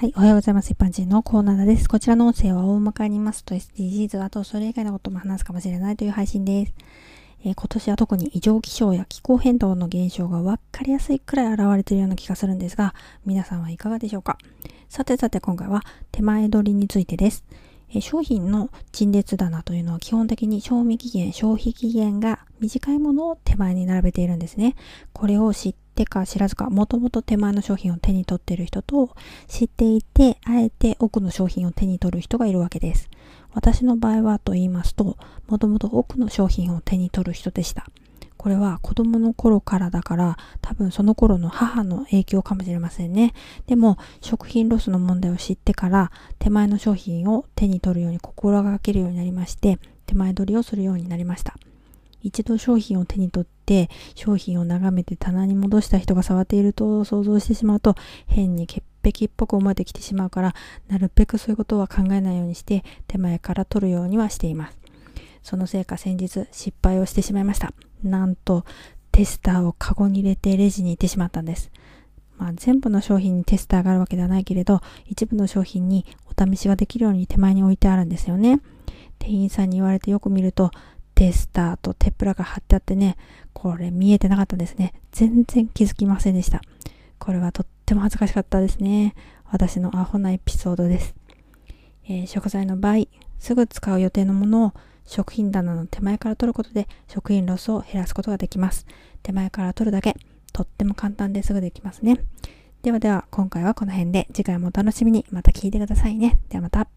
はい。おはようございます。一般人のコーナーです。こちらの音声は大まかに言いますと SDGs、あとそれ以外のことも話すかもしれないという配信です。えー、今年は特に異常気象や気候変動の現象がわかりやすいくらい現れているような気がするんですが、皆さんはいかがでしょうか？さてさて今回は手前取りについてです。え商品の陳列棚というのは基本的に賞味期限、消費期限が短いものを手前に並べているんですね。これを知っててか知らずか、もともと手前の商品を手に取っている人と、知っていて、あえて奥の商品を手に取る人がいるわけです。私の場合はと言いますと、もともと奥の商品を手に取る人でした。これは子供の頃からだから、多分その頃の母の影響かもしれませんね。でも、食品ロスの問題を知ってから、手前の商品を手に取るように心がけるようになりまして、手前取りをするようになりました。一度商品を手に取って商品を眺めて棚に戻した人が触っていると想像してしまうと変に潔癖っぽく思えてきてしまうからなるべくそういうことは考えないようにして手前から取るようにはしています。そのせいか先日失敗をしてしまいました。なんとテスターをカゴに入れてレジに行ってしまったんです。まあ、全部の商品にテスターがあるわけではないけれど、一部の商品にお試しができるように手前に置いてあるんですよね。店員さんに言われてよく見ると、テスターとテプラが貼ってあってね、これ見えてなかったですね。全然気づきませんでした。これはとっても恥ずかしかったですね。私のアホなエピソードです。えー、食材の場合、すぐ使う予定のものを食品棚の手前から取ることで食品ロスを減らすことができます。手前から取るだけ、とっても簡単ですぐできますね。ではでは、今回はこの辺で、次回もお楽しみにまた聞いてくださいね。ではまた。